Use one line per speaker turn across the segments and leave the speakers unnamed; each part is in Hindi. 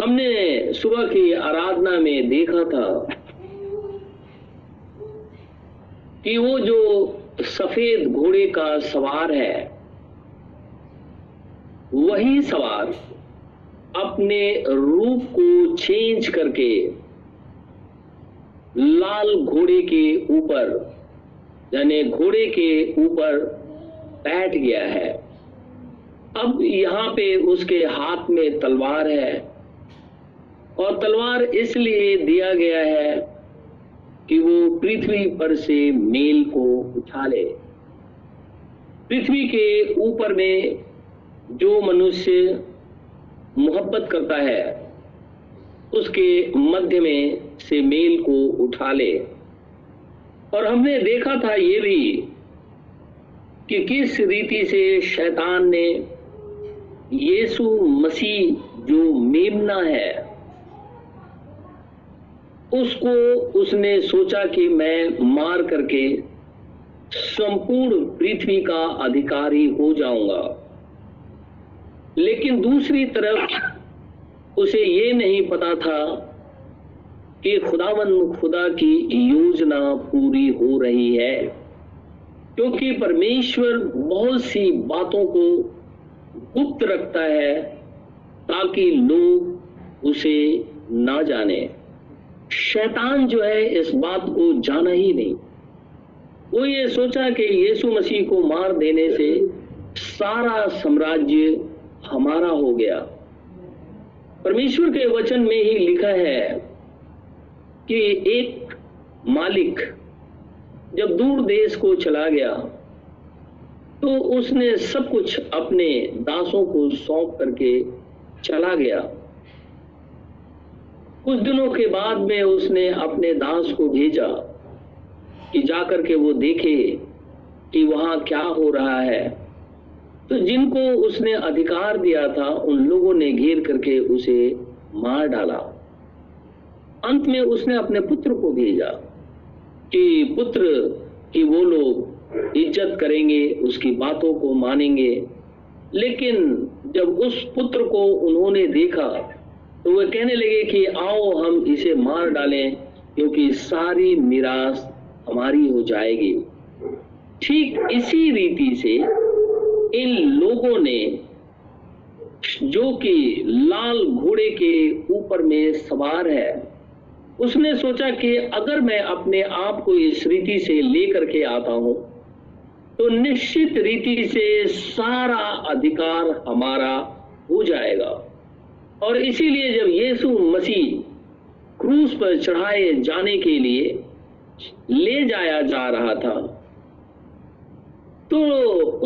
हमने सुबह की आराधना में देखा था कि वो जो सफ़ेद घोड़े का सवार है, वही सवार अपने रूप को चेंज करके लाल घोड़े के ऊपर, यानी घोड़े के ऊपर बैठ गया है। अब यहाँ पे उसके हाथ में तलवार है। और तलवार इसलिए दिया गया है कि वो पृथ्वी पर से मेल को उठा ले। पृथ्वी के ऊपर में जो मनुष्य मोहब्बत करता है, उसके मध्य में से मेल को उठा ले। और हमने देखा था ये भी कि किस रीति से शैतान ने यीशु मसीह जो मेमना है उसको उसने सोचा कि मैं मार करके संपूर्ण पृथ्वी का अधिकारी हो जाऊँगा। लेकिन दूसरी तरफ़ उसे ये नहीं पता था कि खुदावन खुदा की योजना पूरी हो रही है, क्योंकि परमेश्वर बहुत सी बातों को गुप्त रखता है ताकि लोग उसे ना जाने। शैतान जो है, इस बात को जाना ही नहीं। वो ये सोचा कि यीशु मसीह को मार देने से सारा साम्राज्य हमारा हो गया। परमेश्वर के वचन में ही लिखा है कि एक मालिक जब दूर देश को चला गया तो उसने सब कुछ अपने दासों को सौंप करके चला गया। कुछ दिनों के बाद में उसने अपने दास को भेजा कि जाकर के वो देखे कि वहाँ क्या हो रहा है। तो जिनको उसने अधिकार दिया था, उन लोगों ने घेर करके उसे मार डाला। अंत में उसने अपने पुत्र को भेजा कि, पुत्र, कि वो लोग इज़्ज़त करेंगे, उसकी बातों को मानेंगे। लेकिन जब उस पुत्र को उन्होंने देखा तो वह कहने लगे कि आओ हम इसे मार डालें, क्योंकि सारी मिरास हमारी हो जाएगी। ठीक इसी रीति से इन लोगों ने जो कि लाल घोड़े के ऊपर में सवार है, उसने सोचा कि अगर मैं अपने आप को इस रीति से लेकर के आता हूँ तो निश्चित रीति से सारा अधिकार हमारा हो जाएगा। और इसीलिए जब यीशु मसीह क्रूस पर चढ़ाए जाने के लिए ले जाया जा रहा था तो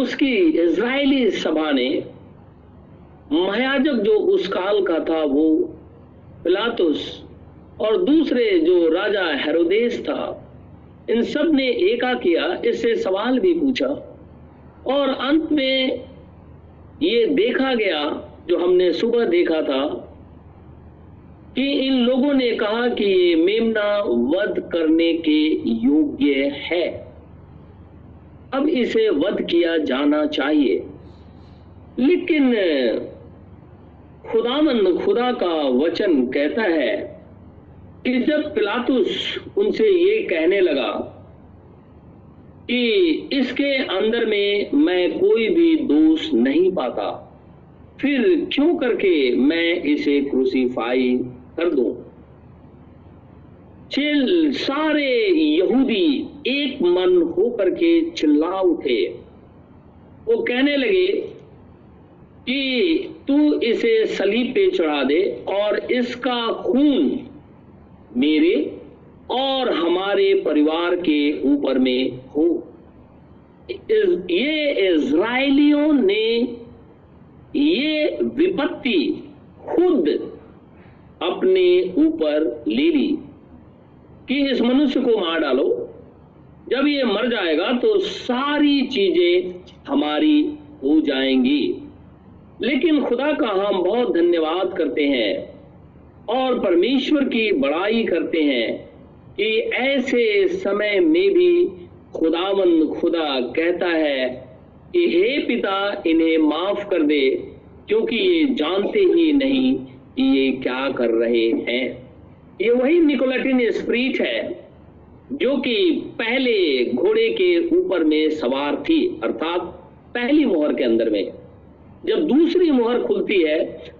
उसकी इज़राइली सभा ने महायाजक जो उस काल का था वो पिलातुस और दूसरे जो राजा हेरोदेस था, इन सबने एका किया। इससे सवाल भी पूछा और अंत में ये देखा गया जो हमने सुबह देखा था कि इन लोगों ने कहा कि ये मेमना वध करने के योग्य है। अब इसे वध किया जाना चाहिए। लेकिन खुदामंद खुदा का वचन कहता है कि जब पिलातुस उनसे ये कहने लगा कि इसके अंदर में मैं कोई भी दोष नहीं पाता फिर क्यों करके मैं इसे क्रूसीफाई कर दूँ? चिल सारे यहूदी एक मन होकर के चिल्ला उठे। वो कहने लगे कि तू इसे सलीब पे चढ़ा दे और इसका खून मेरे और हमारे परिवार के ऊपर में हो। ये इज़राइलियों ने ये विपत्ति खुद अपने ऊपर ले ली कि इस मनुष्य को मार डालो। जब ये मर जाएगा तो सारी चीज़ें हमारी हो जाएँगी। लेकिन खुदा का हम बहुत धन्यवाद करते हैं और परमेश्वर की बड़ाई करते हैं कि ऐसे समय में भी खुदावन खुदा कहता है कि हे पिता, इन्हें माफ़ कर दे, क्योंकि ये जानते ही नहीं कि ये क्या कर रहे हैं। ये वही निकोलेटिन स्प्रीट है, जो कि पहले घोड़े के ऊपर में सवार थी, अर्थात पहली मोहर के अंदर में। जब दूसरी मोहर खुलती है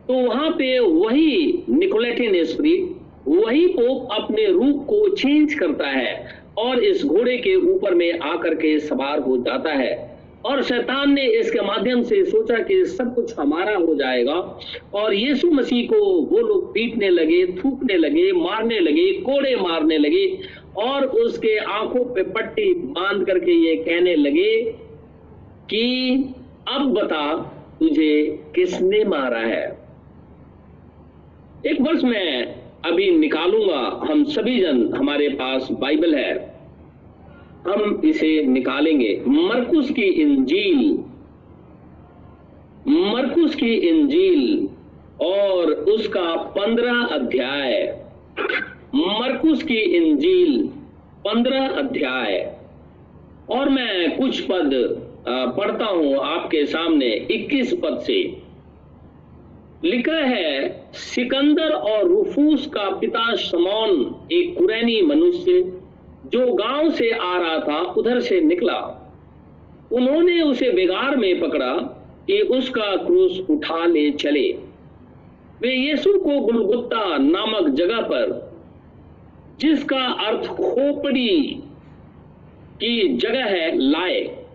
तो वहाँ पे वही निकोलेटिन स्प्रीट वही पोप अपने रूप को चेंज करता है और इस घोड़े के ऊपर में आकर के सवार हो जाता है। और शैतान ने इसके माध्यम से सोचा कि सब कुछ हमारा हो जाएगा। और यीशु मसीह को वो लोग पीटने लगे, थूकने लगे, मारने लगे, कोड़े मारने लगे और उसके आँखों पे पट्टी बाँध करके ये कहने लगे कि, अब बता तुझे किसने मारा है? एक वर्ष में अभी निकालूँगा। हम सभी जन हमारे पास बाइबल है। हम इसे निकालेंगे। मरकुस की इंजील। मरकुस की इंजील और उसका पंद्रह अध्याय। मरकुस की इंजील, पंद्रह अध्याय। और मैं कुछ पद पढ़ता हूँ आपके सामने 21 पद से। लिखा है, सिकंदर और रुफूस का पिता समौन एक कुरैनी मनुष्य जो गाँव से आ रहा था, उधर से निकला। उन्होंने उसे बेगार में पकड़ा कि उसका क्रूस उठा ले चले। वे यीशु को गुलगुत्ता नामक जगह पर, जिसका अर्थ खोपड़ी की जगह है, लाए।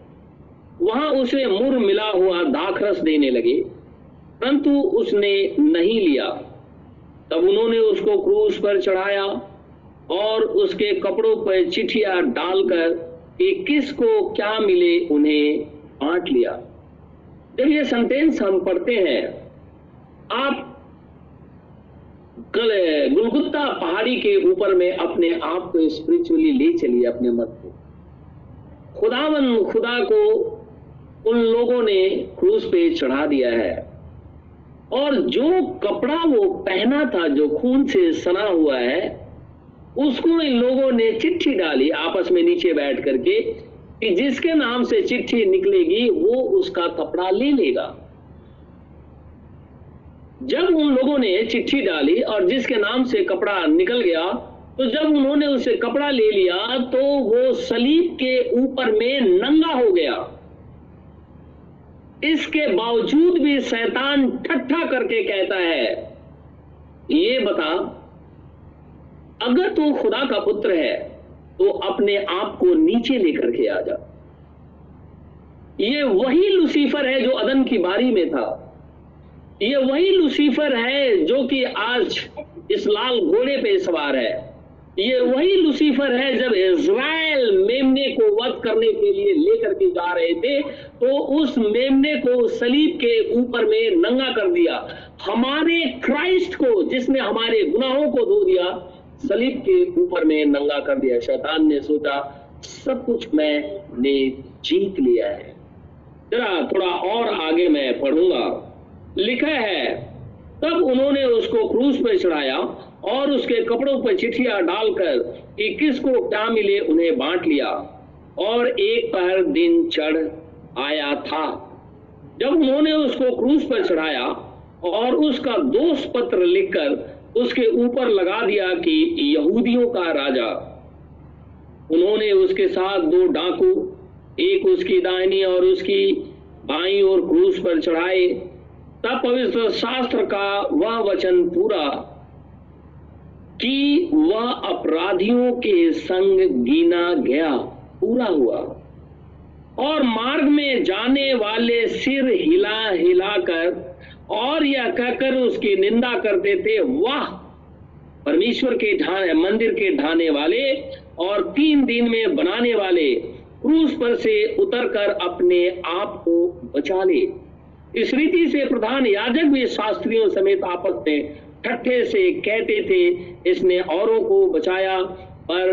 वहाँ उसे मुर मिला हुआ दाखरस देने लगे, परंतु उसने नहीं लिया। तब उन्होंने उसको क्रूस पर चढ़ाया। और उसके कपड़ों पर चिट्ठियाँ डालकर कि किसको क्या मिले उन्हें बांट लिया। जब ये सेंटेंस हम पढ़ते हैं, आप गुलगुत्ता पहाड़ी के ऊपर में अपने आप को स्पिरिचुअली ले चलिए अपने मत को। खुदावन, खुदा को उन लोगों ने क्रूस पे चढ़ा दिया है। और जो कपड़ा वो पहना था, जो खून से सना हुआ है उसको इन लोगों ने चिट्ठी डाली आपस में नीचे बैठ करके कि जिसके नाम से चिट्ठी निकलेगी, वो उसका कपड़ा ले लेगा। जब उन लोगों ने चिट्ठी डाली और जिसके नाम से कपड़ा निकल गया तो जब उन्होंने उसे कपड़ा ले लिया तो वो सलीब के ऊपर में नंगा हो गया। इसके बावजूद भी शैतान ठट्ठा करके कहता है, ये बता अगर तू खुदा का पुत्र है तो अपने आप को नीचे लेकर के आ जा। ये वही लुसीफर है जो अदन की बारी में था। ये वही लुसीफर है जो कि आज इस लाल घोड़े पे सवार है। ये वही लुसीफर है जब इज़राइल मेमने को वध करने के लिए लेकर के जा रहे थे तो उस मेमने को सलीब के ऊपर में नंगा कर दिया। हमारे क्राइस्ट को, जिसने हमारे गुनाहों को धो दिया सलीब के ऊपर में नंगा कर दिया। शैतान ने सोचा, सब कुछ मैंने जीत लिया है। जरा थोड़ा और आगे मैं पढ़ूँगा। लिखा है, तब उन्होंने उसको क्रूस पर चढ़ाया और उसके कपड़ों पर चिट्ठियाँ डालकर कि किसको क्या मिले उन्हें बांट लिया। और एक पहर दिन चढ़ आया था। जब उन्होंने उसको क्रूस पर चढ़ाया और उसका दोष पत्र लिखकर उसके ऊपर लगा दिया कि यहूदियों का राजा। उन्होंने उसके साथ दो डाकू, एक उसकी दाहिनी और उसकी बाई और क्रूस पर चढ़ाए। तब पवित्र शास्त्र का वह वचन पूरा कि वह अपराधियों के संग गिना गया, पूरा हुआ। और मार्ग में जाने वाले सिर हिला हिलाकर और यह कहकर उसकी निंदा करते थे वाह, परमेश्वर के ढाने मंदिर के ढाने वाले और तीन दिन में बनाने वाले क्रूस पर से उतरकर अपने आप को बचा ले। इस रीति से प्रधान याजक भी शास्त्रियों समेत आपस में ठट्ठे से कहते थे, इसने औरों को बचाया, पर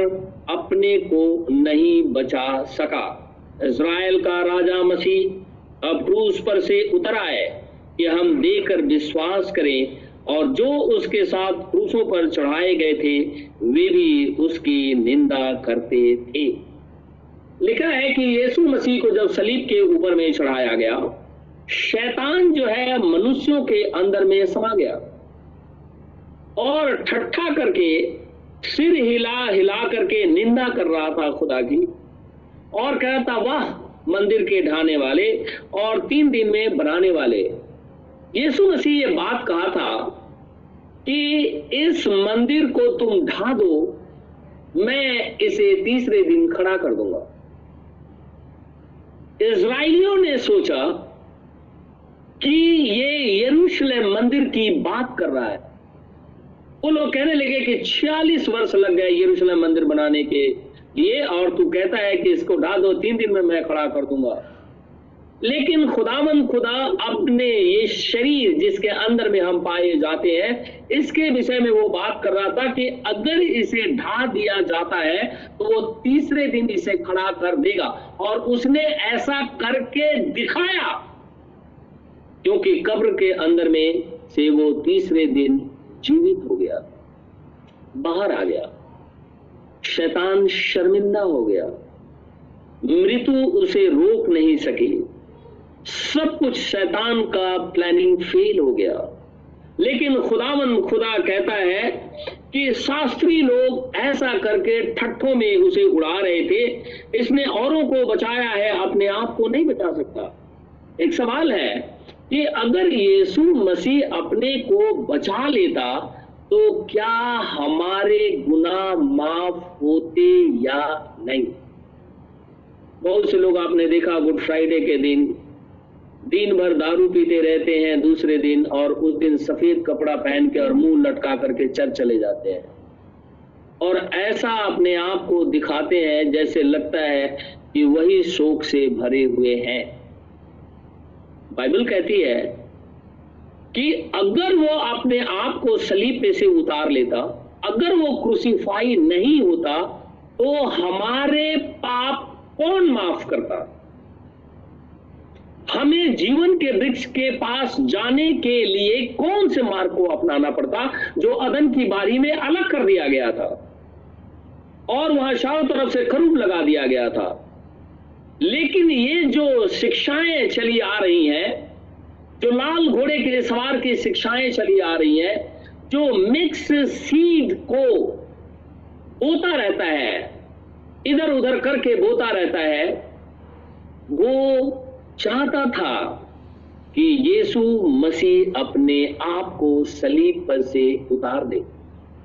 अपने को नहीं बचा सका। इज़राइल का राजा मसीह अब क्रूस पर से उतर आए। कि हम देकर विश्वास करें और जो उसके साथ क्रूसों पर चढ़ाए गए थे, वे भी उसकी निंदा करते थे। लिखा है कि यीशु मसीह को जब सलीब के ऊपर में चढ़ाया गया, शैतान जो है मनुष्यों के अंदर में समा गया और ठट्ठा करके, सिर हिला हिला करके निंदा कर रहा था खुदा की और कह रहा था वाह, मंदिर के ढाने वाले और तीन दिन में बनाने वाले यीशु मसीह ये बात कहा था कि इस मंदिर को तुम ढा दो मैं इसे तीसरे दिन खड़ा कर दूँगा। इसराइलियों ने सोचा कि ये यरूशलेम मंदिर की बात कर रहा है। वो लोग कहने लगे कि 46 वर्ष लग गए यरूशलेम मंदिर बनाने के लिए, और तू कहता है कि इसको ढा दो तीन दिन में मैं खड़ा कर दूँगा। लेकिन खुदावन खुदा अपने ये शरीर जिसके अंदर में हम पाए जाते हैं, इसके विषय में वो बात कर रहा था कि अगर इसे ढा दिया जाता है तो वो तीसरे दिन इसे खड़ा कर देगा। और उसने ऐसा करके दिखाया, क्योंकि कब्र के अंदर में से वो तीसरे दिन जीवित हो गया, बाहर आ गया, शैतान शर्मिंदा हो गया, मृत्यु उसे रोक नहीं सकी। सब कुछ शैतान का प्लानिंग फेल हो गया। लेकिन खुदावन खुदा कहता है कि शास्त्री लोग ऐसा करके ठट्ठों में उसे उड़ा रहे थे, इसने औरों को बचाया है, अपने आप को नहीं बचा सकता। एक सवाल है कि अगर यीशु मसीह अपने को बचा लेता तो क्या हमारे गुनाह माफ़ होते या नहीं? बहुत से लोग आपने देखा गुड फ्राइडे के दिन दिन भर दारू पीते रहते हैं, दूसरे दिन और उस दिन सफ़ेद कपड़ा पहन के और मुँह लटका करके चर चले जाते हैं। और ऐसा अपने आप को दिखाते हैं, जैसे लगता है कि वही शोक से भरे हुए हैं। बाइबल कहती है कि अगर वो अपने आप को सलीब पे से उतार लेता, अगर वो क्रूसीफाई नहीं होता तो हमारे पाप कौन माफ़ करता? हमें जीवन के वृक्ष के पास जाने के लिए कौन से मार्ग को अपनाना पड़ता, जो अदन की बारी में अलग कर दिया गया था? और वहाँ चारों तरफ़ से खरूब लगा दिया गया था। लेकिन ये जो शिक्षाएँ चली आ रही हैं, जो लाल घोड़े के सवार की शिक्षाएँ चली आ रही हैं, जो मिक्स सीड को बोता रहता है इधर उधर करके बोता रहता है, वो चाहता था कि यीशु मसीह अपने आप को सलीब पर से उतार दे।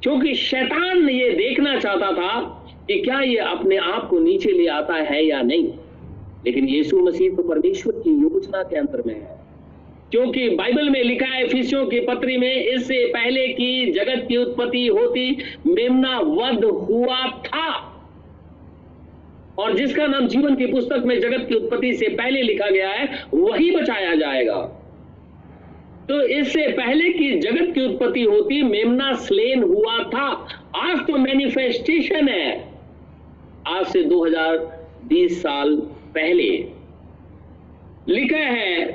क्योंकि शैतान ये देखना चाहता था कि क्या ये अपने आप को नीचे ले आता है या नहीं। लेकिन यीशु मसीह तो परमेश्वर की योजना के अंतर में है। क्योंकि बाइबल में लिखा है फीसियों की पत्री में इससे पहले की जगत की उत्पत्ति होती, मेमना वध हुआ था। और जिसका नाम जीवन की पुस्तक में जगत की उत्पत्ति से पहले लिखा गया है, वही बचाया जाएगा। तो इससे पहले की जगत की उत्पत्ति होती, मेमना स्लेन हुआ था। आज तो मैनिफेस्टेशन है। आज से 2020 साल पहले लिखा है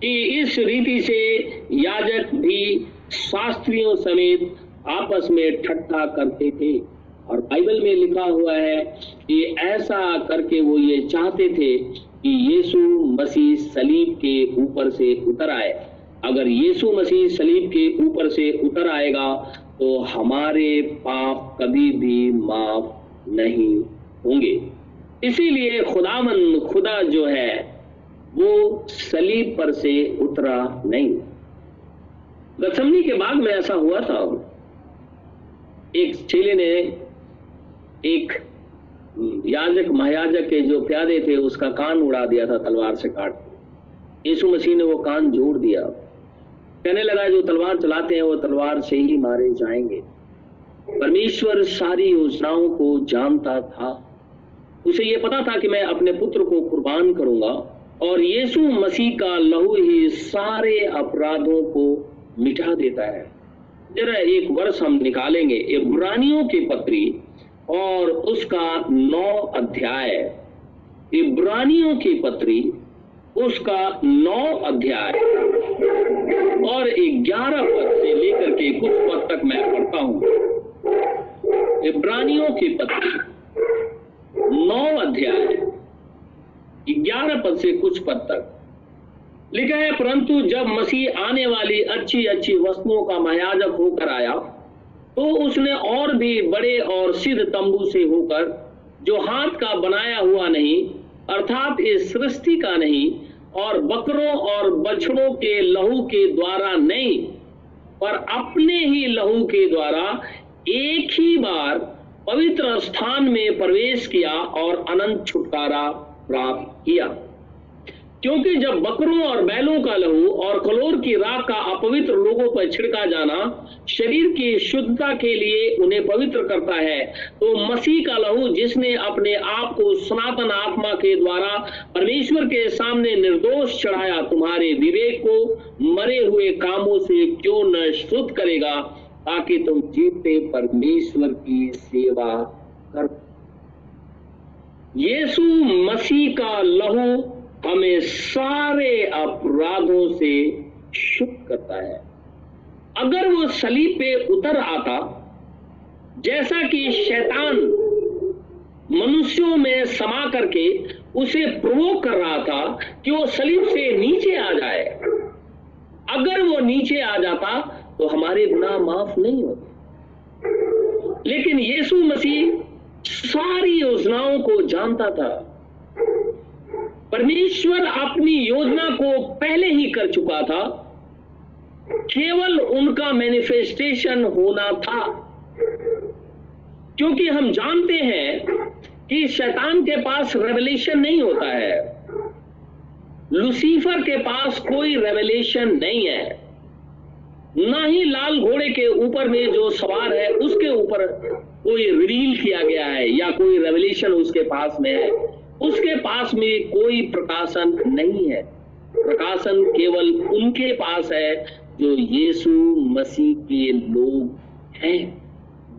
कि इस रीति से याजक भी शास्त्रियों समेत आपस में ठट्ठा करते थे। और बाइबल में लिखा हुआ है कि ऐसा करके वो ये चाहते थे कि यीशु मसीह सलीब के ऊपर से उतर आए। अगर यीशु मसीह सलीब के ऊपर से उतर आएगा तो हमारे पाप कभी भी माफ़ नहीं होंगे। इसीलिए खुदावन, खुदा जो है, वो सलीब पर से उतरा नहीं। गसमनी के बाद में ऐसा हुआ था। एक चेले ने एक याजक, महायाजक के जो प्यादे थे, उसका कान उड़ा दिया था तलवार से काट। यीशु मसीह ने वो कान जोड़ दिया। कहने लगा, जो तलवार चलाते हैं, वो तलवार से ही मारे जाएँगे। परमेश्वर सारी योजनाओं को जानता था। उसे ये पता था कि मैं अपने पुत्र को कुर्बान करूँगा और यीशु मसीह का लहू ही सारे अपराधों को मिटा देता है। जरा एक वर्ष हम निकालेंगे। इब्रानियों की पत्री और उसका नौ अध्याय। इब्रानियों की पत्री, उसका नौ अध्याय। और ग्यारह पद से लेकर के कुछ पद तक मैं पढ़ता हूँ। इब्रानियों की पत्री, नौ अध्याय। ग्यारह पद से कुछ पद तक। लिखा है, परंतु जब मसीह आने वाली अच्छी अच्छी वस्तुओं का महायाजक होकर आया तो उसने और भी बड़े और सिद्ध तंबू से होकर, जो हाथ का बनाया हुआ नहीं, अर्थात इस सृष्टि का नहीं, और बकरों और बछड़ों के लहू के द्वारा नहीं, पर अपने ही लहू के द्वारा एक ही बार पवित्र स्थान में प्रवेश किया और अनंत छुटकारा प्राप्त किया। क्योंकि जब बकरों और बैलों का लहू और कलोर की राख का अपवित्र लोगों पर छिड़का जाना शरीर की शुद्धता के लिए उन्हें पवित्र करता है तो मसीह का लहू जिसने अपने आप को सनातन आत्मा के द्वारा परमेश्वर के सामने निर्दोष चढ़ाया तुम्हारे विवेक को, मरे हुए कामों से क्यों न शुद्ध करेगा, ताकि तुम जीते परमेश्वर की सेवा कर। यीशु मसीह का लहू हमें सारे अपराधों से शुद्ध करता है। अगर वो सलीब पे उतर आता, जैसा कि शैतान मनुष्यों में समा करके उसे प्रोवोक कर रहा था कि वो सलीब से नीचे आ जाए। अगर वो नीचे आ जाता तो हमारे गुनाह माफ़ नहीं होते। लेकिन यीशु मसीह सारी योजनाओं को जानता था। परमेश्वर अपनी योजना को पहले ही कर चुका था। केवल उनका मैनिफेस्टेशन होना था। क्योंकि हम जानते हैं कि शैतान के पास रेवलेशन नहीं होता है। लुसीफर के पास कोई रेवलेशन नहीं है। ना ही लाल घोड़े के ऊपर में जो सवार है, उसके ऊपर कोई रिवील किया गया है या कोई रेवलेशन उसके पास में है। उसके पास में कोई प्रकाशन नहीं है। प्रकाशन केवल उनके पास है जो यीशु मसीह के लोग हैं।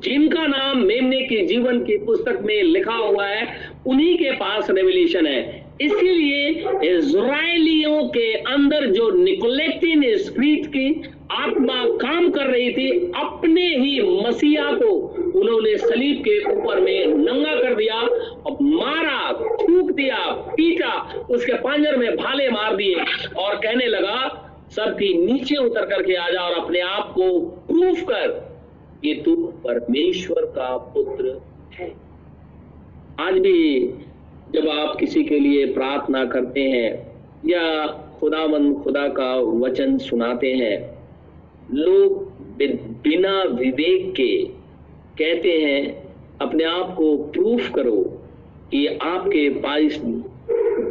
जिनका नाम मेमने के जीवन की पुस्तक में लिखा हुआ है, उन्हीं के पास रेवल्यूशन है। इसीलिए इसराइलियों के अंदर जो निकोलेक्टिन स्प्रीट की आत्मा काम कर रही थी, अपने ही मसीहा को उन्होंने सलीब के ऊपर में नंगा कर दिया और मारा थूक दिया, पीटा, उसके पांजर में भाले मार दिए और कहने लगा, सब सबकी नीचे उतर करके आ जा और अपने आप को प्रूफ कर कि तू परमेश्वर का पुत्र है। आज भी जब आप किसी के लिए प्रार्थना करते हैं या खुदावन खुदा का वचन सुनाते हैं लोग बिना विवेक के कहते हैं, अपने आप को प्रूफ करो कि आपके पास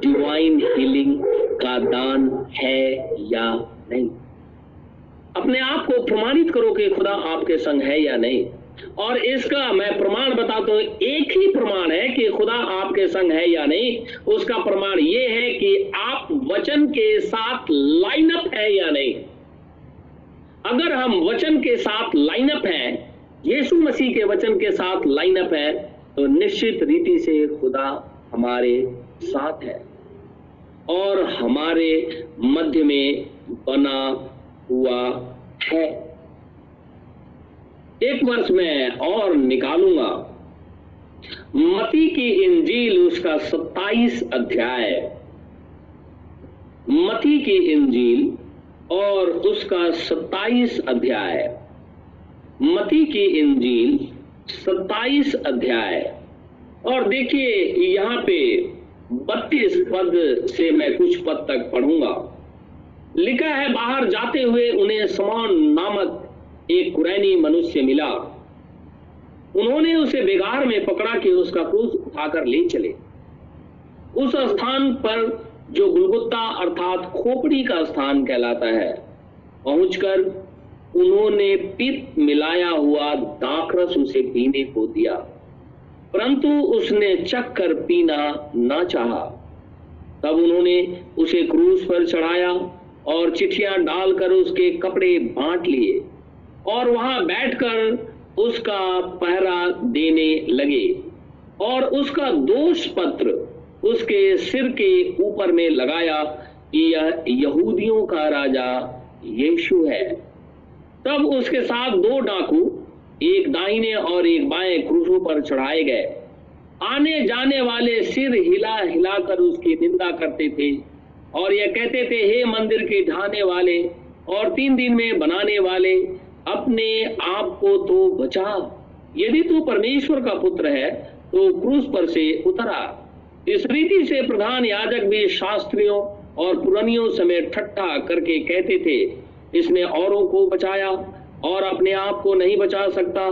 डिवाइन हीलिंग का दान है या नहीं। अपने आप को प्रमाणित करो कि खुदा आपके संग है या नहीं। और इसका मैं प्रमाण बताता हूँ, एक ही प्रमाण है कि खुदा आपके संग है या नहीं। उसका प्रमाण यह है कि आप वचन के साथ लाइनअप है या नहीं। अगर हम वचन के साथ लाइनअप हैं, यीशु मसीह के वचन के साथ लाइनअप है तो निश्चित रीति से खुदा हमारे साथ है और हमारे मध्य में बना हुआ है। एक वर्ष में और निकालूँगा। मती की इंजील उसका सत्ताईस अध्याय। मती की इंजील और उसका सत्ताईस अध्याय। मती की इंजील सत्ताईस अध्याय। और देखिए, यहाँ पे बत्तीस पद से मैं कुछ पद तक पढ़ूँगा। लिखा है, बाहर जाते हुए उन्हें समान नामक एक कुरैनी मनुष्य मिला। उन्होंने उसे बेगार में पकड़ा कि उसका क्रूस उठाकर ले चले। उस स्थान पर जो गुलगुत्ता अर्थात खोपड़ी का स्थान कहलाता है, पहुंचकर उन्होंने पित मिलाया हुआ दाखरस उसे पीने को दिया। परंतु उसने चक्कर पीना ना चाहा। तब उन्होंने उसे क्रूस पर चढ़ाया और चिट्ठियाँ डालकर उसके कपड़े बांट लिए और वहाँ बैठकर उसका पहरा देने लगे और उसका दोष पत्र उसके सिर के ऊपर में लगाया कि यह यहूदियों का राजा यीशु है। तब उसके साथ दो डाकू, एक दाहिने और एक बाएँ क्रूसों पर चढ़ाए गए। आने जाने वाले सिर हिला हिलाकर उसकी निंदा करते थे और यह कहते थे, हे मंदिर के ढाने वाले और तीन दिन में बनाने वाले, अपने आप को तो बचा। यदि तू परमेश्वर का पुत्र है तो क्रूस पर से उतरा। इस रीति से प्रधान याजक भी शास्त्रियों और पुरानियों समेत ठट्ठा करके कहते थे, इसने औरों को बचाया और अपने आप को नहीं बचा सकता।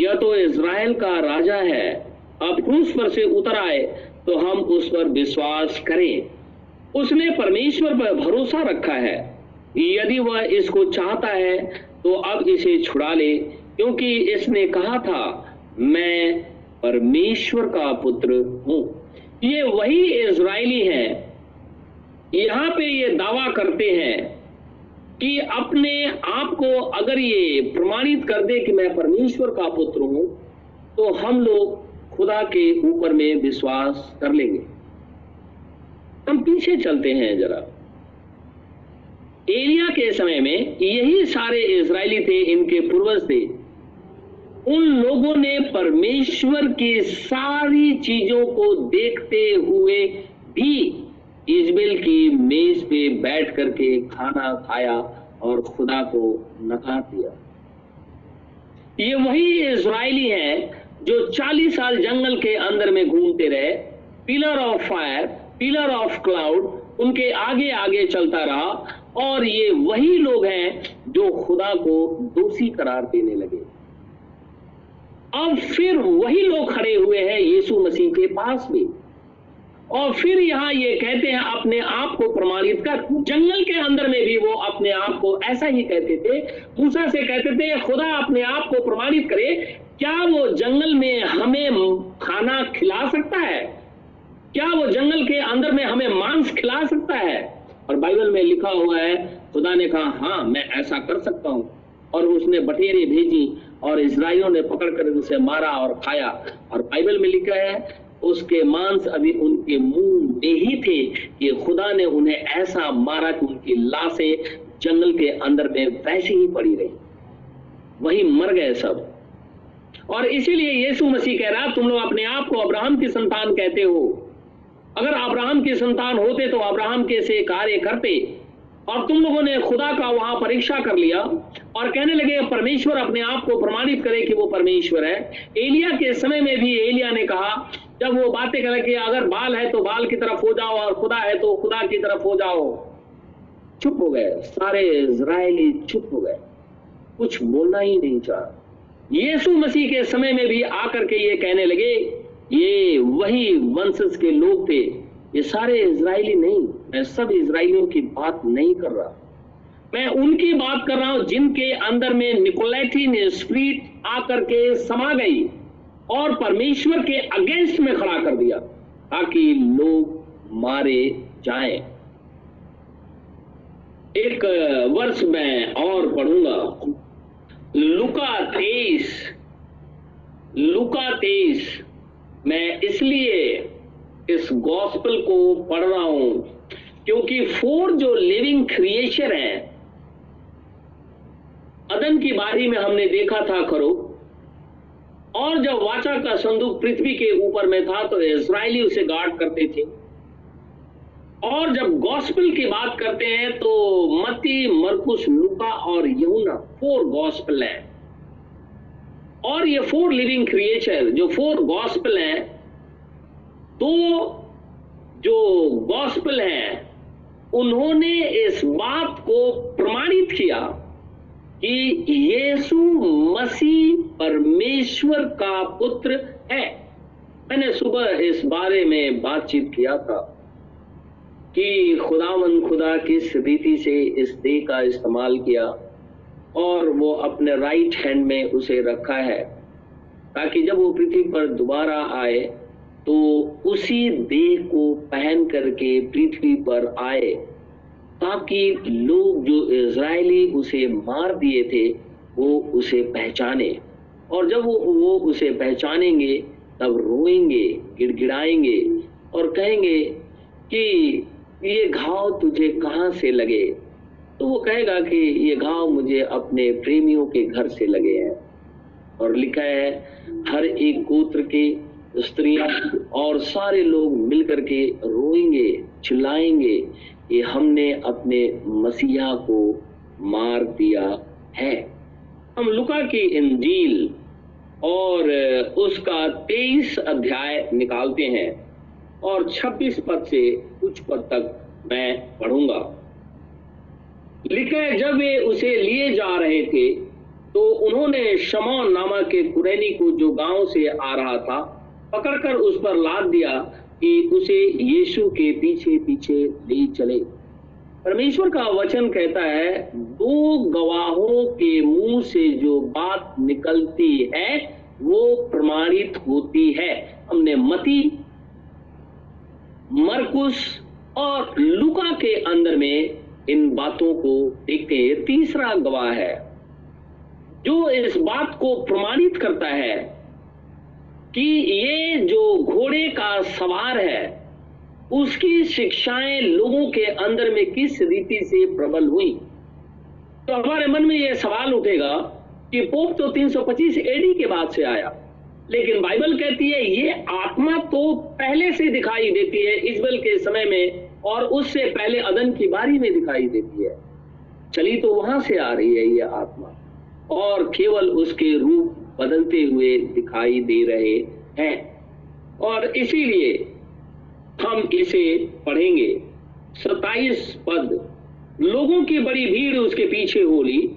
यह तो इज़राइल का राजा है। अब क्रूस पर से उतर आए तो हम उस पर विश्वास करें। उसने परमेश्वर पर भरोसा रखा है। यदि वह इसको चाहता है तो अब इसे छुड़ा ले, क्योंकि इसने कहा था, मैं परमेश्वर का पुत्र हूँ। ये वही इसराइली हैं। यहाँ पे ये दावा करते हैं कि अपने आप को अगर ये प्रमाणित कर दे कि मैं परमेश्वर का पुत्र हूँ तो हम लोग खुदा के ऊपर में विश्वास कर लेंगे। हम पीछे चलते हैं जरा। एलिया के समय में यही सारे इसराइली थे, इनके पूर्वज थे। उन लोगों ने परमेश्वर की सारी चीज़ों को देखते हुए भी इजबेल की मेज पे बैठ करके खाना खाया और खुदा को नकार दिया। ये वही इसराइली है जो 40 साल जंगल के अंदर में घूमते रहे। Pillar of fire pillar of cloud उनके आगे आगे चलता रहा और ये वही लोग हैं जो खुदा को दोषी करार देने लगे। अब फिर वही लोग खड़े हुए हैं यीशु मसीह के पास भी। और फिर यहाँ ये कहते हैं, अपने आप को प्रमाणित कर। जंगल के अंदर में भी वो अपने आप को ऐसा ही कहते थे। मूसा से कहते थे, खुदा अपने आप को प्रमाणित करे। क्या वो जंगल में हमें खाना खिला सकता है? क्या वो जंगल के अंदर में हमें मांस खिला सकता है? और बाइबल में लिखा हुआ है, खुदा ने कहा हाँ मैं ऐसा कर सकता हूँ। और उसने बटेरे भेजी और इसराइलों ने पकड़कर उसे मारा और खाया। और बाइबल में लिखा है, उसके मांस अभी उनके मुँह में ही थे कि खुदा ने उन्हें ऐसा मारा कि उनकी लाशें जंगल के अंदर में वैसे ही पड़ी रही। वही मर गए सब। और इसीलिए यीशु मसीह कह रहा, तुम लोग अपने आप को अब्राहम की संतान कहते हो। अगर अब्राहम की संतान होते तो अब्राहम के से कार्य करते? और तुम लोगों ने खुदा का वहाँ परीक्षा कर लिया और कहने लगे, परमेश्वर अपने आप को प्रमाणित करे कि वो परमेश्वर है। एलिया के समय में भी एलिया ने कहा, जब वो बातें करे कि अगर बाल है तो बाल की तरफ़ हो जाओ और खुदा है तो खुदा की तरफ़ हो जाओ। चुप हो गए। सारे इसराइली चुप हो गए। कुछ बोलना ही नहीं चाह। यीशु मसीह के समय में भी आकर के ये कहने लगे, ये वही वंशज के लोग थे। ये सारे इसराइली नहीं। मैं सब इज़राइलियों की बात नहीं कर रहा। मैं उनकी बात कर रहा हूँ जिनके अंदर में निकोलेटिन स्प्रीट आकर के समा गई और परमेश्वर के अगेंस्ट में खड़ा कर दिया, ताकि लोग मारे जाएँ। एक वर्ष मैं और पढ़ूँगा। लुका तेईस लुका तेईस, मैं इसलिए इस गॉस्पल को पढ़ रहा हूँ क्योंकि फोर जो लिविंग क्रिएचर है, अदन की बारी में हमने देखा था करो। और जब वाचा का संदूक पृथ्वी के ऊपर में था तो इसराइली उसे गार्ड करते थे। और जब गॉस्पल की बात करते हैं तो मती मरकुस, लुका और यमुना फोर गॉस्पल है। और ये फोर लिविंग क्रिएचर जो फोर गॉस्पल है तो जो गॉस्पल है उन्होंने इस बात को प्रमाणित किया कि यीशु मसीह परमेश्वर का पुत्र है। मैंने सुबह इस बारे में बातचीत किया था कि खुदावन खुदा किस रीति से इस देह का इस्तेमाल किया और वो अपने राइट हैंड में उसे रखा है, ताकि जब वो पृथ्वी पर दोबारा आए तो उसी देह को पहन करके पृथ्वी पर आए, ताकि लोग जो इज़राइली उसे मार दिए थे, वो उसे पहचाने। और जब वो वो उसे पहचानेंगे, तब रोएँगे, गिड़गिड़ाएँगे और कहेंगे कि, ये घाव तुझे कहाँ से लगे? तो वो कहेगा कि, ये घाव मुझे अपने प्रेमियों के घर से लगे हैं। और लिखा है, हर एक गोत्र के स्त्रियाँ और सारे लोग मिलकर के रोएँगे, चिल्लाएँगे कि हमने अपने मसीहा को मार दिया है। हम लुका की इंजील और उसका तेईस अध्याय निकालते हैं और 26 पद से कुछ पद तक मैं पढ़ूँगा। लिखा जब वे उसे लिए जा रहे थे तो उन्होंने शमौन नामक के कुरैनी को जो गाँव से आ रहा था पकड़कर उस पर लाद दिया कि उसे यीशु के पीछे पीछे ले चले। परमेश्वर का वचन कहता है, दो गवाहों के मुँह से जो बात निकलती है, वो प्रमाणित होती है। हमने मती, मरकुस और लुका के अंदर में इन बातों को देखते हैं। तीसरा गवाह है, जो इस बात को प्रमाणित करता है कि ये जो घोड़े का सवार है, उसकी शिक्षाएँ लोगों के अंदर में किस रीति से प्रबल हुई? तो हमारे मन में यह सवाल उठेगा कि पोप तो 325 एडी के बाद से आया, लेकिन बाइबल कहती है, ये आत्मा तो पहले से दिखाई देती है इजबल के समय में, और उससे पहले अदन की बारी में दिखाई देती है। चली तो वहाँ से आ रही है ये आत्मा, और केवल उसके रूप बदलते हुए दिखाई दे रहे हैं। और इसीलिए हम इसे पढ़ेंगे। सताइस पद। लोगों की बड़ी भीड़ उसके पीछे होली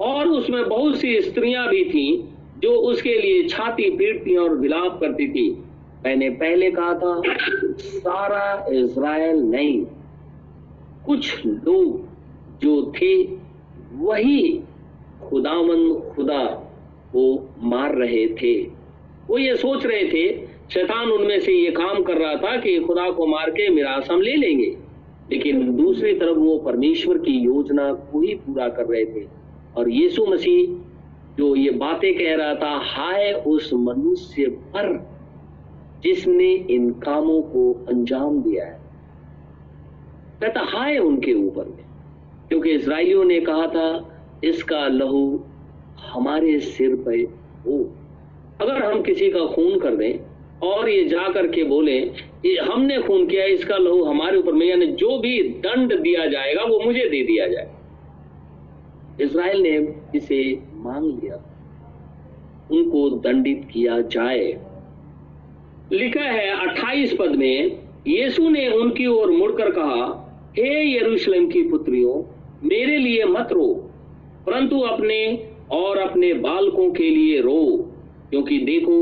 और उसमें बहुत सी स्त्रियाँ भी थीं जो उसके लिए छाती पीटती और विलाप करती थी। मैंने पहले कहा था, सारा इज़राइल नहीं, कुछ लोग जो थे, वही खुदावन खुदा। को मार रहे थे। वो ये सोच रहे थे, शैतान उनमें से ये काम कर रहा था कि खुदा को मार के मिरास हम ले लेंगे। लेकिन दूसरी तरफ़ वो परमेश्वर की योजना को ही पूरा कर रहे थे। और यीशु मसीह जो ये बातें कह रहा था, हाय उस मनुष्य पर जिसने इन कामों को अंजाम दिया है। कहता हाय उनके ऊपर में। क्योंकि इसराइलियों ने कहा था, इसका लहू हमारे सिर पे हो। अगर हम किसी का खून कर दें और ये जा करके बोले, ये हमने खून किया, इसका लहू हमारे ऊपर में यानी जो भी दंड दिया जाएगा, वो मुझे दे दिया जाए। इसराइल ने इसे मांग लिया। उनको दंडित किया जाए। लिखा है 28 पद में, यीशु ने उनकी ओर मुड़कर कहा, हे यरूशलेम की पुत्रियों, मेरे लिए मत रो, परंतु अपने और अपने बालकों के लिए रो, क्योंकि देखो,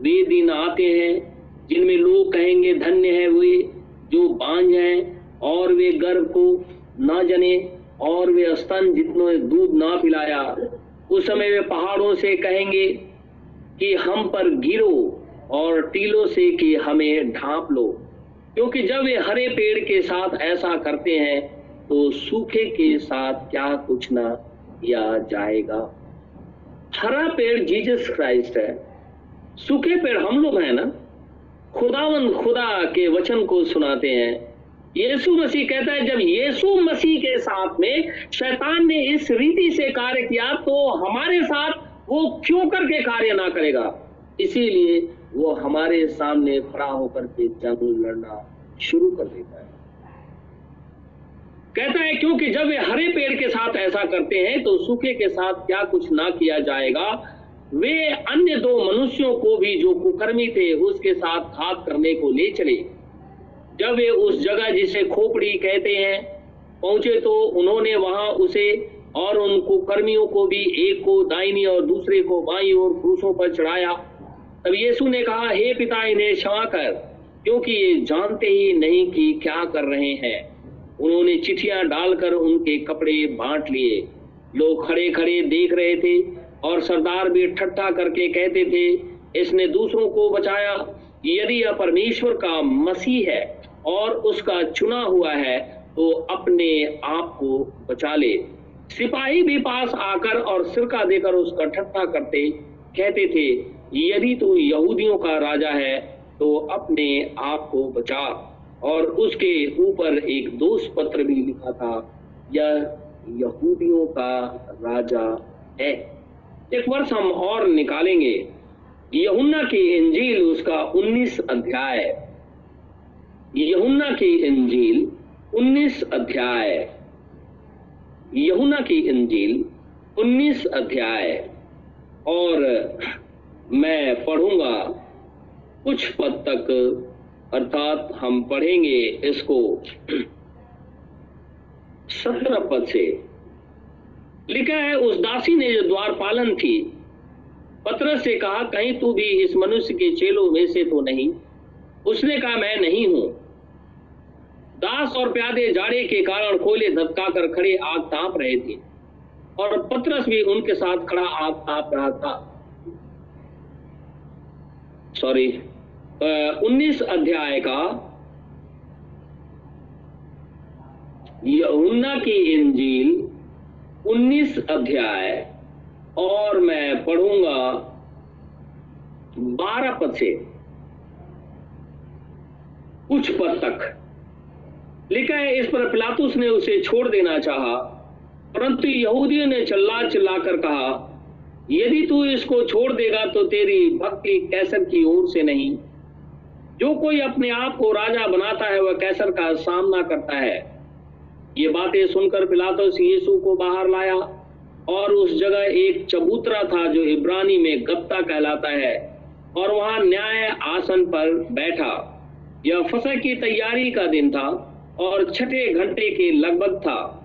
वे दिन आते हैं जिनमें लोग कहेंगे, धन्य है वे जो बांझ हैं और वे गर्भ को ना जने और वे स्तन जितने दूध ना पिलाया। उस समय वे पहाड़ों से कहेंगे कि, हम पर गिरो और टीलों से कि हमें ढांप लो। क्योंकि जब वे हरे पेड़ के साथ ऐसा करते हैं तो सूखे के साथ क्या कुछ ना किया जाएगा। हरा पेड़ जीसस क्राइस्ट है, सूखे पेड़ हम लोग हैं ना? खुदावन खुदा के वचन को सुनाते हैं। यीशु मसीह कहता है, जब यीशु मसीह के साथ में शैतान ने इस रीति से कार्य किया तो हमारे साथ वो क्यों करके कार्य ना करेगा? इसीलिए वो हमारे सामने खड़ा होकर के जंग लड़ना शुरू कर देता है। कहता है, क्योंकि जब वे हरे पेड़ के साथ ऐसा करते हैं तो सूखे के साथ क्या कुछ ना किया जाएगा? वे अन्य दो मनुष्यों को भी जो कुकर्मी थे, उसके साथ घात करने को ले चले। जब वे उस जगह जिसे खोपड़ी कहते हैं, पहुँचे तो उन्होंने वहाँ उसे और उन कुकर्मियों को भी एक को दाहिनी और दूसरे को बाई और क्रूसों पर चढ़ाया। तब यीशु ने कहा, हे पिता, इन्हें क्षमा कर, क्योंकि ये जानते ही नहीं कि क्या कर रहे हैं। उन्होंने चिट्ठियाँ डालकर उनके कपड़े बांट लिए। लोग खड़े खड़े देख रहे थे और सरदार भी ठट्ठा करके कहते थे, इसने दूसरों को बचाया। यदि यह परमेश्वर का मसीह है और उसका चुना हुआ है तो अपने आप को बचा ले। सिपाही भी पास आकर और सिरका देकर उसका ठट्ठा करते कहते थे, यदि तू यहूदियों का राजा है तो अपने आप को बचा। और उसके ऊपर एक दोष पत्र भी लिखा था, यह यहूदियों का राजा है। एक वर्ष हम और निकालेंगे। यहुन्ना की इंजील उसका 19 अध्याय। यहुन्ना की इंजील 19 अध्याय। यहुना की इंजील 19 अध्याय। और मैं पढ़ूँगा कुछ पद तक अर्थात हम पढ़ेंगे इसको सत्रह पद से। लिखा है, उस दासी ने जो द्वार पालन थी, पत्रस से कहा, कहीं तू भी इस मनुष्य के चेलों में से तो नहीं? उसने कहा, मैं नहीं हूँ। दास और प्यादे जाड़े के कारण कोयले धक्का कर खड़े आग ताप रहे थे और पत्रस भी उनके साथ खड़ा आग ताप रहा था। सॉरी उन्नीस अध्याय का यहुन्ना की इंजील उन्नीस अध्याय, और मैं पढ़ूँगा बारह पद से। कुछ पद तक। लिखा है, इस पर पिलातुस ने उसे छोड़ देना चाहा, परंतु यहूदियों ने चिल्ला चिल्लाकर कहा, यदि तू इसको छोड़ देगा तो तेरी भक्ति कैसर की ओर से नहीं? जो कोई अपने आप को राजा बनाता है, वह कैसर का सामना करता है। ये बातें सुनकर पिलातुस यीशु को बाहर लाया और उस जगह एक चबूतरा था जो इब्रानी में गप्ता कहलाता है और वहाँ न्याय आसन पर बैठा। यह फ़सल की तैयारी का दिन था और छठे घंटे के लगभग था।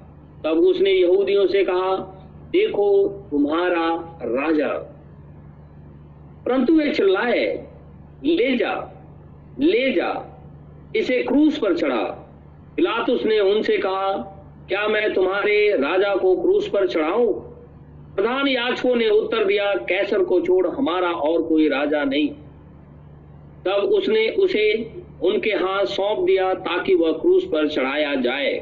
तब उसने यहूदियों से कहा, देखो तुम्हारा राजा। परंतु वे चिल्लाए, ले जा ले जा, इसे क्रूस पर चढ़ा। पिलातुस ने उनसे कहा, क्या मैं तुम्हारे राजा को क्रूस पर चढ़ाऊं? प्रधान याचकों ने उत्तर दिया, कैसर को छोड़, हमारा और कोई राजा नहीं। तब उसने उसे उनके हाथ सौंप दिया, ताकि वह क्रूस पर चढ़ाया जाए।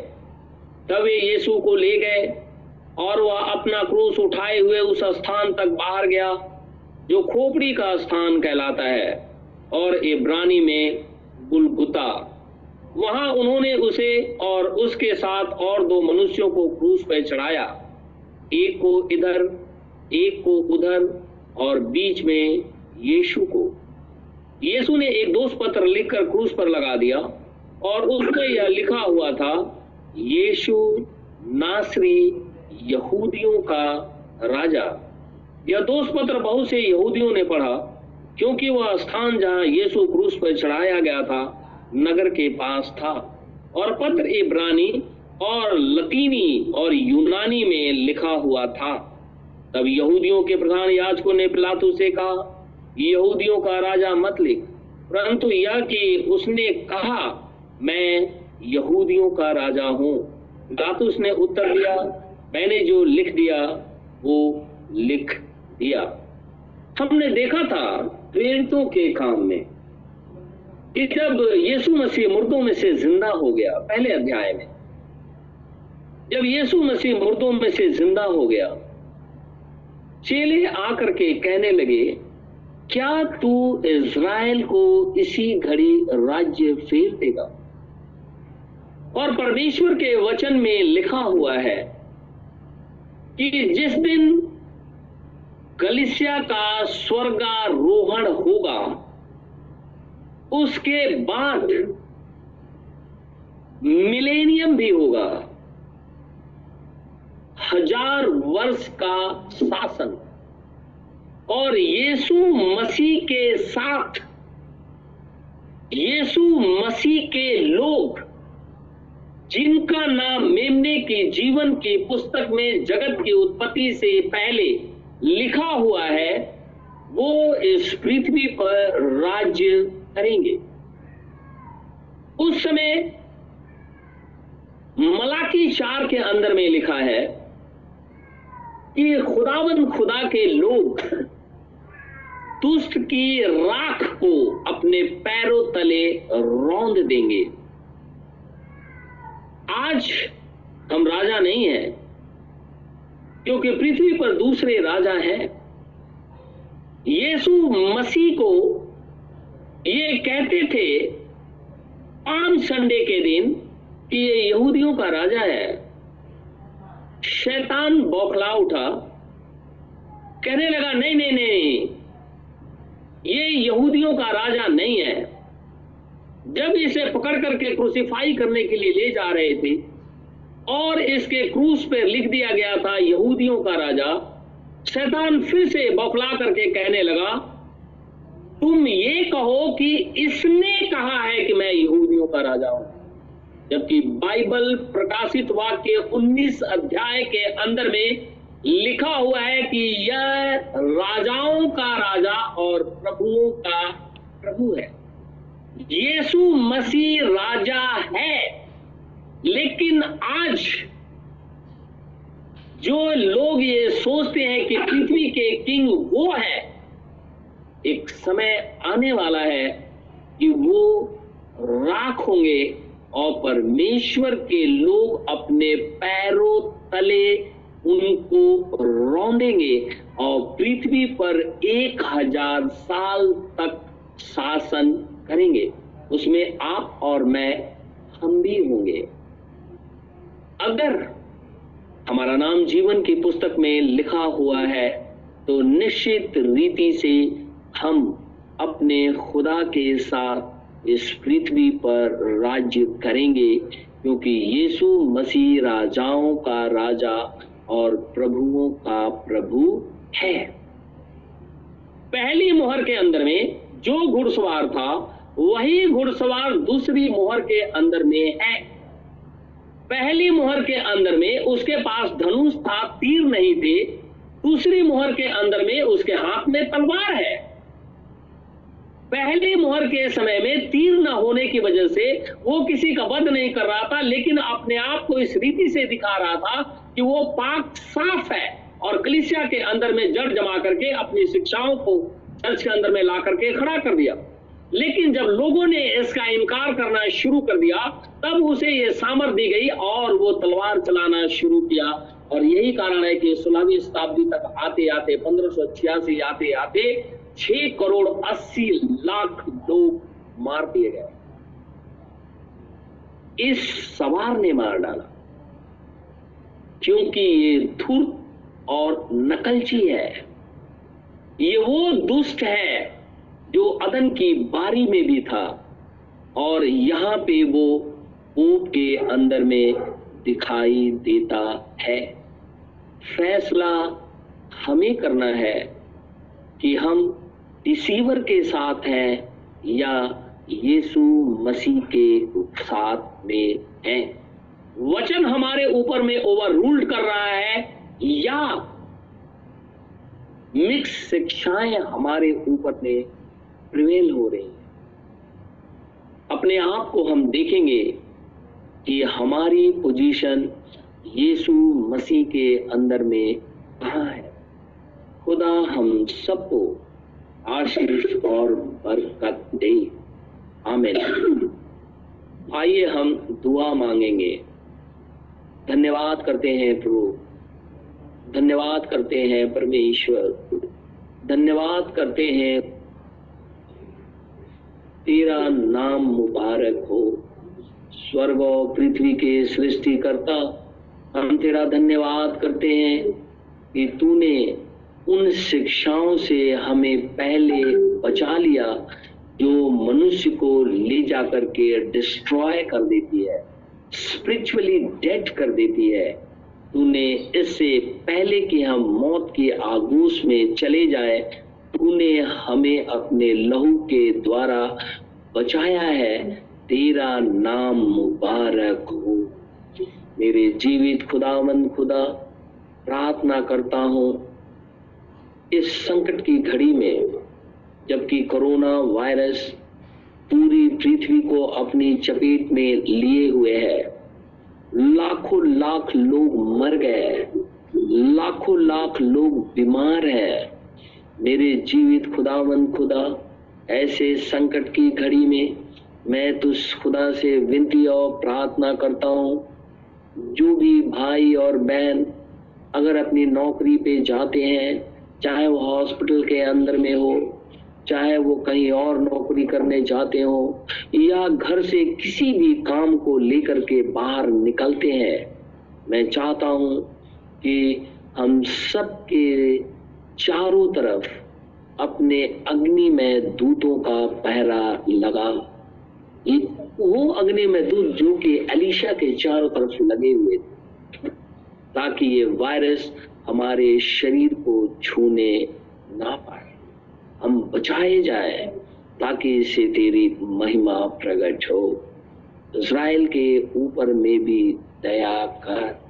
तब वे यीशु को ले गए, और वह अपना क्रूस उठाए हुए उस स्थान तक बाहर गया, जो खोपड़ी का स्थान कहलाता है। और इब्रानी में गुलगुता। वहाँ उन्होंने उसे और उसके साथ और दो मनुष्यों को क्रूस पर चढ़ाया। एक को इधर, एक को उधर और बीच में यीशु को। यीशु ने एक दोष पत्र लिखकर क्रूस पर लगा दिया और उसमें यह लिखा हुआ था, यीशु नासरी यहूदियों का राजा। यह दोष पत्र बहुत से यहूदियों ने पढ़ा। क्योंकि वह स्थान जहाँ यीशु क्रूस पर चढ़ाया गया था, नगर के पास था। और पत्र इब्रानी और लतीनी और यूनानी में लिखा हुआ था। तब यहूदियों के प्रधान याजकों ने पिलातु से कहा यहूदियों का राजा मत लिख परंतु यह कि उसने कहा, मैं यहूदियों का राजा हूँ। पिलातुस ने उत्तर दिया, मैंने जो लिख दिया, वो लिख दिया। हमने देखा था प्रेरितों के काम में कि जब यीशु मसीह मुर्दों में से ज़िंदा हो गया, पहले अध्याय में, जब यीशु मसीह मुर्दों में से ज़िंदा हो गया, चेले आकर के कहने लगे, क्या तू इज़राइल को इसी घड़ी राज्य फेर देगा? और परमेश्वर के वचन में लिखा हुआ है कि जिस दिन कलिसिया का स्वर्गारोहण होगा। उसके बाद मिलेनियम भी होगा। हज़ार वर्ष का शासन। और यीशु मसीह के साथ, यीशु मसीह के लोग, जिनका नाम मेमने के जीवन की पुस्तक में जगत की उत्पत्ति से पहले लिखा हुआ है, वो इस पृथ्वी पर राज्य करेंगे। उस समय मलाकी चार के अंदर में लिखा है कि खुदावन खुदा के लोग दुष्ट की राख को अपने पैरों तले रौंद देंगे। आज हम राजा नहीं हैं क्योंकि पृथ्वी पर दूसरे राजा हैं। यीशु मसीह को ये कहते थे, आम संडे के दिन कि ये यहूदियों का राजा है। शैतान बौखला उठा, कहने लगा, नहीं नहीं नहीं, ये यहूदियों का राजा नहीं है। जब इसे पकड़ करके क्रूसिफाई करने के लिए ले जा रहे थे और इसके क्रूस पे लिख दिया गया था, यहूदियों का राजा। शैतान फिर से बौखला करके कहने लगा, तुम ये कहो कि इसने कहा है कि मैं यहूदियों का राजा हूँ? जबकि बाइबल प्रकाशित वाक्य 19 अध्याय के अंदर में लिखा हुआ है कि यह राजाओं का राजा और प्रभुओं का प्रभु है। यीशु मसीह राजा है। लेकिन आज जो लोग ये सोचते हैं कि पृथ्वी के किंग वो है, एक समय आने वाला है कि वो राख होंगे और परमेश्वर के लोग अपने पैरों तले उनको रौंदेंगे और पृथ्वी पर एक हज़ार साल तक शासन करेंगे। उसमें आप और मैं हम भी होंगे। अगर हमारा नाम जीवन की पुस्तक में लिखा हुआ है तो निश्चित रीति से हम अपने खुदा के साथ इस पृथ्वी पर राज्य करेंगे, क्योंकि यीशु मसीह राजाओं का राजा और प्रभुओं का प्रभु है। पहली मोहर के अंदर में जो घुड़सवार था, वही घुड़सवार दूसरी मोहर के अंदर में है। पहली मोहर के अंदर में उसके पास धनुष था, तीर नहीं थे। दूसरी मोहर के अंदर में उसके हाथ में तलवार है। पहली मोहर के समय में तीर न होने की वजह से वो किसी का वध नहीं कर रहा था, लेकिन अपने आप को इस रीति से दिखा रहा था कि वो पाक साफ़ है और कलिसिया के अंदर में जड़ जमा करके अपनी शिक्षाओं को चर्च के अंदर में ला करके खड़ा कर दिया। लेकिन जब लोगों ने इसका इनकार करना शुरू कर दिया, तब उसे ये सामर दी गई और वो तलवार चलाना शुरू किया। और यही कारण है कि सोलहवीं शताब्दी तक आते आते, पंद्रह आते आते, छह करोड़ अस्सी लाख लोग मार दिए गए। इस सवार ने मार डाला। क्योंकि ये धूर्त और नकलची है। ये वो दुष्ट है जो अदन की बारी में भी था, और यहाँ पे वो ऊप के अंदर में दिखाई देता है। फैसला हमें करना है कि हम रिसीवर के साथ हैं या यीशु मसीह के साथ में हैं। वचन हमारे ऊपर में ओवर रूल्ड कर रहा है, या मिक्स शिक्षाएँ हमारे ऊपर में प्रिवेल हो रही हैं। अपने आप को हम देखेंगे कि हमारी पोजीशन यीशु मसीह के अंदर में कहा है। खुदा हम सबको आशीष और बरकत दे। आमीन। आइए हम दुआ मांगेंगे। धन्यवाद करते हैं प्रभु। धन्यवाद करते हैं परमेश्वर। धन्यवाद करते हैं तेरा नाम मुबारक हो। स्वर्ग और पृथ्वी के सृष्टि करता हम तेरा धन्यवाद करते हैं कि तूने उन शिक्षाओं से हमें पहले बचा लिया, जो मनुष्य को ले जा करके डिस्ट्रॉय कर देती है स्पिरिचुअली डेड कर देती है। तूने इससे पहले कि हम मौत के आगोश में चले जाए तूने हमें अपने लहू के द्वारा बचाया है। तेरा नाम मुबारक हो। मेरे जीवित खुदावंद खुदा, प्रार्थना करता हूँ, इस संकट की घड़ी में, जबकि कोरोना वायरस पूरी पृथ्वी को अपनी चपेट में लिए हुए है, लाखों लाख लोग मर गए लाखों लाख लोग बीमार हैं। मेरे जीवित खुदावंद खुदा, ऐसे संकट की घड़ी में मैं तो खुदा से विनती और प्रार्थना करता हूँ। जो भी भाई और बहन अगर अपनी नौकरी पे जाते हैं, चाहे वो हॉस्पिटल के अंदर में हो, चाहे वो कहीं और नौकरी करने जाते हो, या घर से किसी भी काम को लेकर के बाहर निकलते हैं, मैं चाहता हूँ कि हम सबके चारों तरफ़ अपने अग्नि में दूतों का पहरा लगा। वो अग्नि में दूत जो कि अलीशा के चारों तरफ़ लगे हुए थे, ताकि ये वायरस हमारे शरीर को छूने ना पाए। हम बचाए जाए, ताकि इससे तेरी महिमा प्रकट हो। इज़राइल के ऊपर में भी दया कर।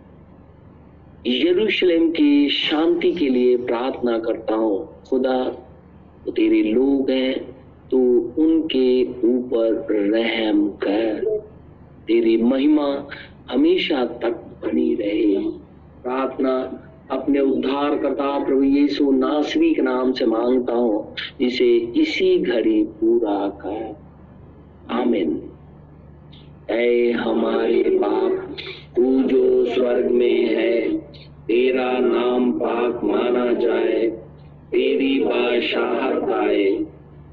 यरूशलेम की शांति के लिए प्रार्थना करता हूँ, खुदा तो तेरे लोग हैं तो उनके ऊपर रहम कर। तेरी महिमा हमेशा तक बनी रहे। प्रार्थना अपने उद्धार करता प्रभु यीशु नासरी के नाम से माँगता हूँ इसे इसी घड़ी पूरा कर। आमीन। ऐ हमारे बाप तू जो स्वर्ग में है तेरा नाम पाक माना जाए, तेरी बादशाहत आए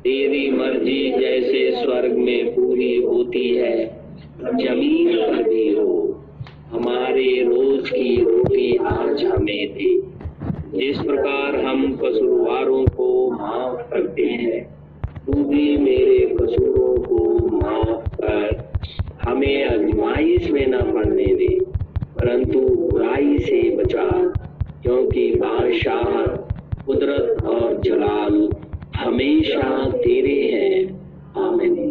तेरी मर्ज़ी जैसे स्वर्ग में पूरी होती है, ज़मीन पर भी हो। हमारे रोज की रोटी आज हमें दे। जिस प्रकार हम कसूरवारों को माफ़ करते हैं, तू भी मेरे कसूरों को माफ़ कर। हमें अजमाइश में न पड़ने दे। परंतु बुराई से बचा क्योंकि बादशाह कुदरत और जलाल हमेशा तेरे हैं। आमीन।